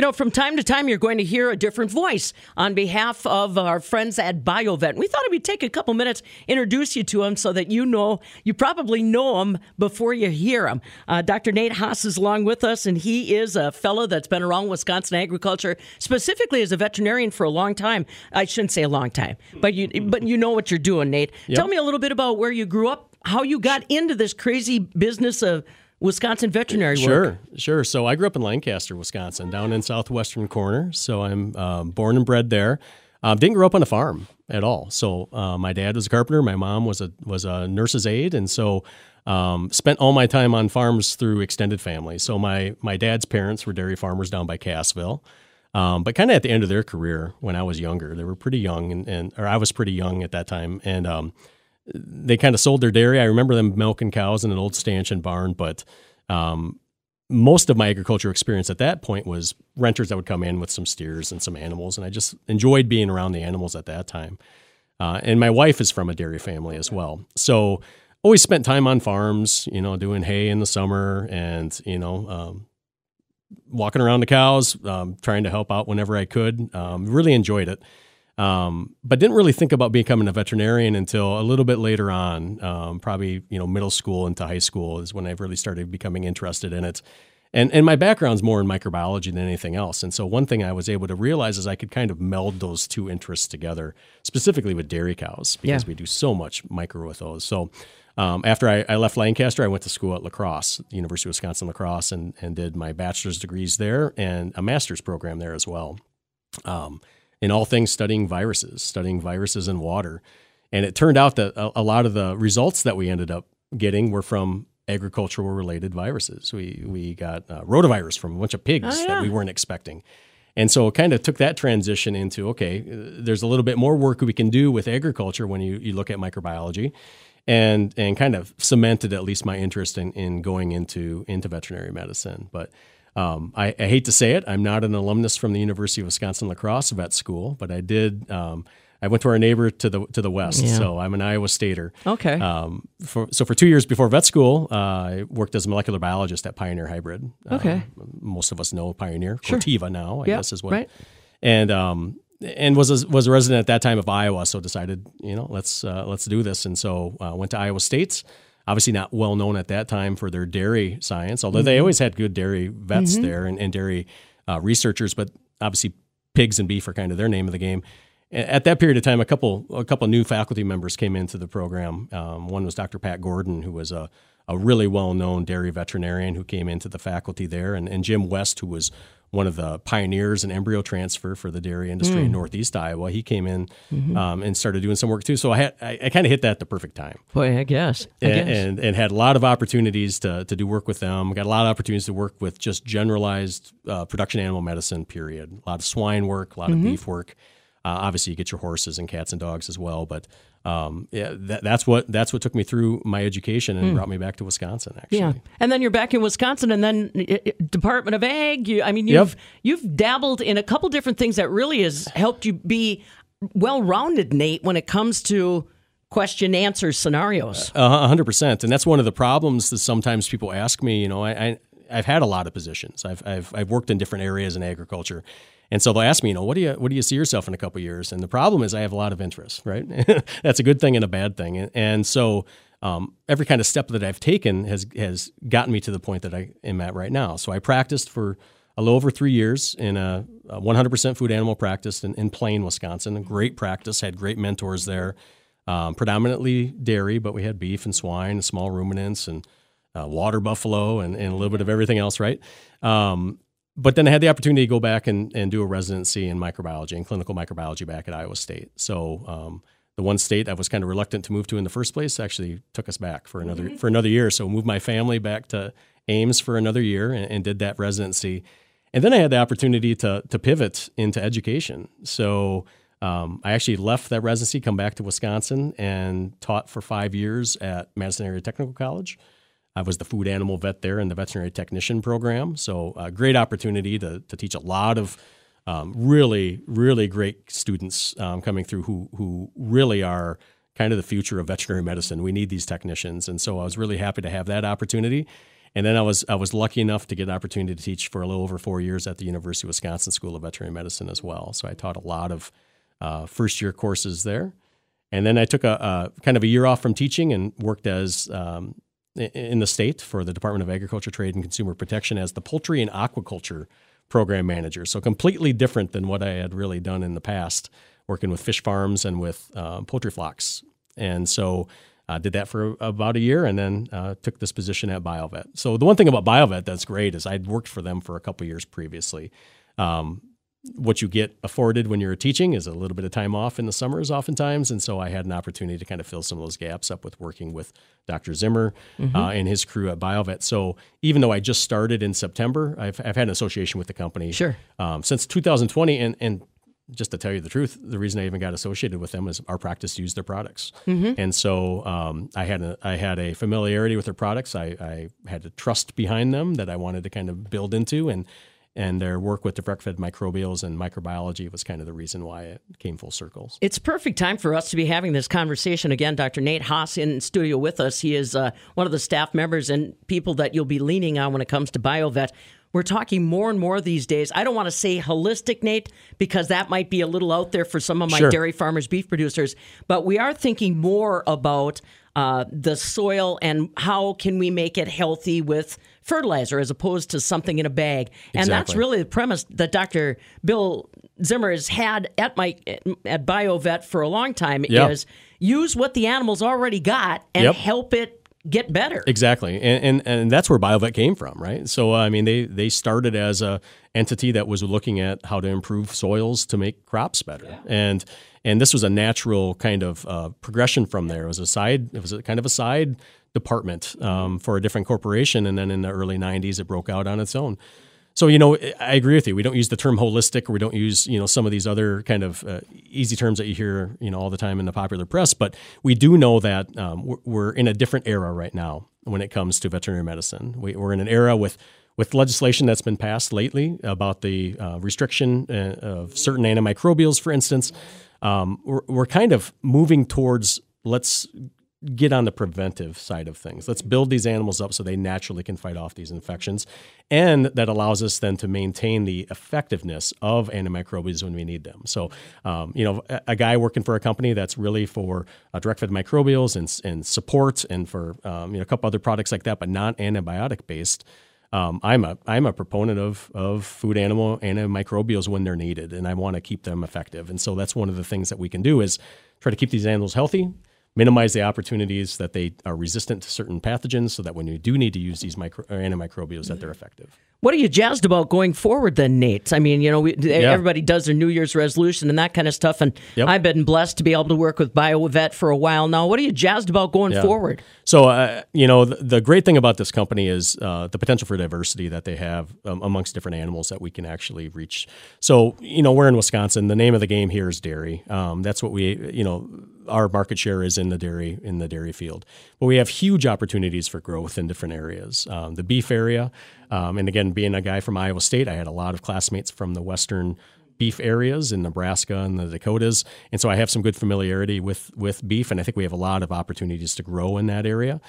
You know, from time to time, you're going to hear a different voice on behalf of our friends at BioVet. We thought we'd take a couple minutes, introduce you to them so that you know, you probably know them before you hear them. Uh, Dr. Nate Haas is along with us, and he is a fellow that's been around Wisconsin agriculture, specifically as a veterinarian for a long time. I shouldn't say a long time, but you, but you know what you're doing, Nate. Yep. Tell me a little bit about where you grew up, how you got into this crazy business of Wisconsin veterinary work. Sure, sure. So I grew up in Lancaster, Wisconsin, down in southwestern corner. So I'm um, born and bred there. Um, didn't grow up on a farm at all. So uh, my dad was a carpenter. My mom was a was a nurse's aide, and so um, spent all my time on farms through extended family. So my my dad's parents were dairy farmers down by Cassville. Um, but kind of at the end of their career, when I was younger, they were pretty young, and, and or I was pretty young at that time, and um, they kind of sold their dairy. I remember them milking cows in an old stanchion barn, but um, most of my agriculture experience at that point was renters that would come in with some steers and some animals, and I just enjoyed being around the animals at that time. Uh, and my wife is from a dairy family as well, so always spent time on farms, you know, doing hay in the summer, and you know, um, walking around the cows, um, trying to help out whenever I could. Um, really enjoyed it. Um, but didn't really think about becoming a veterinarian until a little bit later on, um, probably you know middle school into high school is when I really started becoming interested in it. And and my background's more in microbiology than anything else. And so one thing I was able to realize is I could kind of meld those two interests together, specifically with dairy cows because yeah. we do so much micro with those. So. Um, after I, I, left Lancaster, I went to school at La Crosse, University of Wisconsin La Crosse, and, and did my bachelor's degrees there and a master's program there as well. Um, in all things studying viruses, studying viruses in water. And it turned out that a, a lot of the results that we ended up getting were from agricultural related viruses. We, we got uh, rotavirus from a bunch of pigs oh, yeah. that we weren't expecting. And so it kind of took that transition into okay, uh, there's a little bit more work we can do with agriculture when you, you look at microbiology and and kind of cemented at least my interest in, in going into into veterinary medicine. But um, I, I, hate to say it, I'm not an alumnus from the University of Wisconsin La Crosse Vet School, but I did. Um, I went to our neighbor to the to the west, yeah. so I'm an Iowa Stater. Okay. Um, for, so for two years before vet school, uh, I worked as a molecular biologist at Pioneer Hi-Bred. Okay. Um, most of us know Pioneer, sure. Corteva now, I yep. guess is what. Right. And um, and was a, was a resident at that time of Iowa, so decided you know let's uh, let's do this, and so uh, went to Iowa State obviously not well known at that time for their dairy science, although mm-hmm. they always had good dairy vets mm-hmm. there and, and dairy uh, researchers, but obviously pigs and beef are kind of their name of the game. At that period of time, a couple a couple new faculty members came into the program. Um, one was Dr. Pat Gordon, who was a, a really well known dairy veterinarian who came into the faculty there, and, and Jim West, who was one of the pioneers in embryo transfer for the dairy industry mm. in Northeast Iowa. He came in mm-hmm. um, and started doing some work too. So I had I, I kind of hit that at the perfect time. Boy, I guess. I and, guess. and, and had a lot of opportunities to to do work with them. Got a lot of opportunities to work with just generalized uh, production animal medicine. Period. A lot of swine work, a lot mm-hmm. of beef work. Uh, obviously, you get your horses and cats and dogs as well, but um, yeah, that, that's what that's what took me through my education and mm. brought me back to Wisconsin. Actually, yeah, and then you're back in Wisconsin, and then Department of Ag. You, I mean, you've yep. you've dabbled in a couple different things that really has helped you be well rounded, Nate, when it comes to question answer scenarios. A hundred percent, and that's one of the problems that sometimes people ask me. You know, I, I I've had a lot of positions. I've I've I've worked in different areas in agriculture and so they'll ask me, you know, what do you what do you see yourself in a couple years? And the problem is I have a lot of interest, right? That's a good thing and a bad thing. And, so um, every kind of step that I've taken has has gotten me to the point that I am at right now. So I practiced for a little over three years in a, a 100% food animal practice in, in Plain, Wisconsin. Great practice, had great mentors there. Um, predominantly dairy, but we had beef and swine, and small ruminants, and uh, water buffalo, and, and, a little bit of everything else, right? Um, but then I had the opportunity to go back and, and do a residency in microbiology and clinical microbiology back at Iowa State. So um, the one state I was kind of reluctant to move to in the first place actually took us back for another mm-hmm. for another year. So moved my family back to Ames for another year and, and, did that residency. And then I had the opportunity to to pivot into education. So um, I actually left that residency, come back to Wisconsin, and taught for five years at Madison Area Technical College. I was the food animal vet there in the veterinary technician program. So, a great opportunity to, to teach a lot of um, really, really great students um, coming through who, who really are kind of the future of veterinary medicine. We need these technicians. And so, I was really happy to have that opportunity. And then I was I was lucky enough to get an opportunity to teach for a little over four years at the University of Wisconsin School of Veterinary Medicine as well. So I taught a lot of uh, first year courses there. And then I took a, a, kind of a year off from teaching and worked as um, in the state for the Department of Agriculture, Trade, and Consumer Protection as the poultry and aquaculture program manager. So completely different than what I had really done in the past, working with fish farms and with uh, poultry flocks. And so uh, did that for about a year and then uh, took this position at BioVet. So the one thing about BioVet that's great is I'd worked for them for a couple years previously. Um, what you get afforded when you're teaching is a little bit of time off in the summers, oftentimes. And so I had an opportunity to kind of fill some of those gaps up with working with Dr. Zimmer mm-hmm. uh, and his crew at BioVet. So even though I just started in September, I've, I've had an association with the company sure. Um, since 2020. And, and just to tell you the truth, the reason I even got associated with them is our practice used their products, mm-hmm. and so um, I had a I had a familiarity with their products. I, I had a trust behind them that I wanted to kind of build into, and and their work with direct fed microbials and microbiology was kind of the reason why it came full circles. It's perfect time for us to be having this conversation again. Dr. Nate Haas in studio with us. He is uh, one of the staff members and people that you'll be leaning on when it comes to BioVet. We're talking more and more these days. I don't want to say holistic, Nate, because that might be a little out there for some of my sure. dairy farmers, beef producers. But we are thinking more about uh, the soil and how can we make it healthy with fertilizer as opposed to something in a bag. And exactly. that's really the premise that Dr. Bill Zimmer has had at my at BioVet for a long time yep. is use what the animals already got and yep. help it get better. Exactly, and, and and that's where BioVet came from, right? So I mean, they they started as a entity that was looking at how to improve soils to make crops better, yeah. and and this was a natural kind of uh, progression from there. It was a side, it was a kind of a side department um, for a different corporation. And then in the early 90s, it broke out on its own. So, you know, I agree with you. We don't use the term holistic or we don't use, you know, some of these other kind of uh, easy terms that you hear, you know, all the time in the popular press. But we do know that um, we're in a different era right now when it comes to veterinary medicine. We, are in an era with with legislation that's been passed lately about the uh, restriction uh, of certain antimicrobials, for instance, um, we're, we're kind of moving towards let's get on the preventive side of things. Let's build these animals up so they naturally can fight off these infections. And that allows us then to maintain the effectiveness of antimicrobials when we need them. So, um, you know, a, a, guy working for a company that's really for uh, direct fed microbials and, and support and for, um, you know, a couple other products like that, but not antibiotic based. Um, I'm a I'm a proponent of of food animal antimicrobials when they're needed, and I want to keep them effective. And so that's one of the things that we can do is try to keep these animals healthy, minimize the opportunities that they are resistant to certain pathogens so that when you do need to use these micro, antimicrobials that they're effective. What are you jazzed about going forward then, Nate? I mean, you know, we, yeah. everybody does their New Year's resolution and that kind of stuff. And yep. I've been blessed to be able to work with BioVet for a while now. What are you jazzed about going yeah. forward? So, uh, you know, the, the, great thing about this company is uh, the potential for diversity that they have um, amongst different animals that we can actually reach. So, you know, we're in Wisconsin. The name of the game here is dairy. Um, that's what we, you know, our market share is in the dairy in the dairy field. But we have huge opportunities for growth in different areas. Um, the beef area, um, and again, being a guy from Iowa State, I had a lot of classmates from the western beef areas in Nebraska and the Dakotas, and so I have some good familiarity with with beef, and I think we have a lot of opportunities to grow in that area.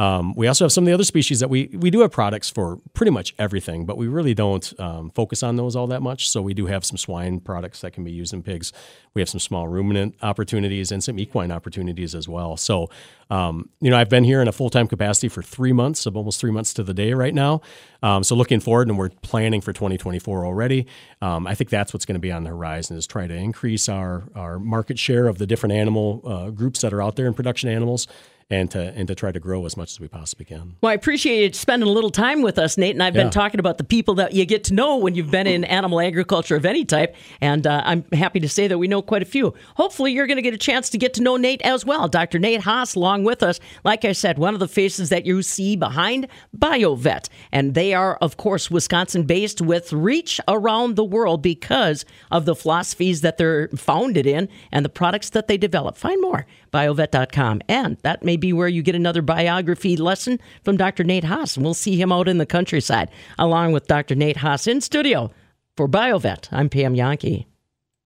Um, we also have some of the other species that we we do have products for pretty much everything, but we really don't um, focus on those all that much. So we do have some swine products that can be used in pigs. We have some small ruminant opportunities and some equine opportunities as well. So um, you know, I've been here in a full time capacity for three months, of almost three months to the day right now. Um, so looking forward, and we're planning for 2024 already. Um, I think that's what's going to be on the horizon is try to increase our our market share of the different animal uh, groups that are out there in production animals and to and to try to grow as much as we possibly can. Well, I appreciate you spending a little time with us, Nate. And I've yeah. been talking about the people that you get to know when you've been in animal agriculture of any type, and uh, I'm happy to say that we know quite a few. Hopefully, you're going to get a chance to get to know Nate as well. Dr. Nate Haas, along with us, like I said, one of the faces that you see behind BioVet, and they are, of course, Wisconsin-based with reach around the world because of the philosophies that they're founded in and the products that they develop. Find more biovet.com, and that may be where you get another biography lesson from Dr. Nate Haas. And we'll see him out in the countryside along with Dr. Nate Haas in studio. For BioVet, I'm Pam Jahnke.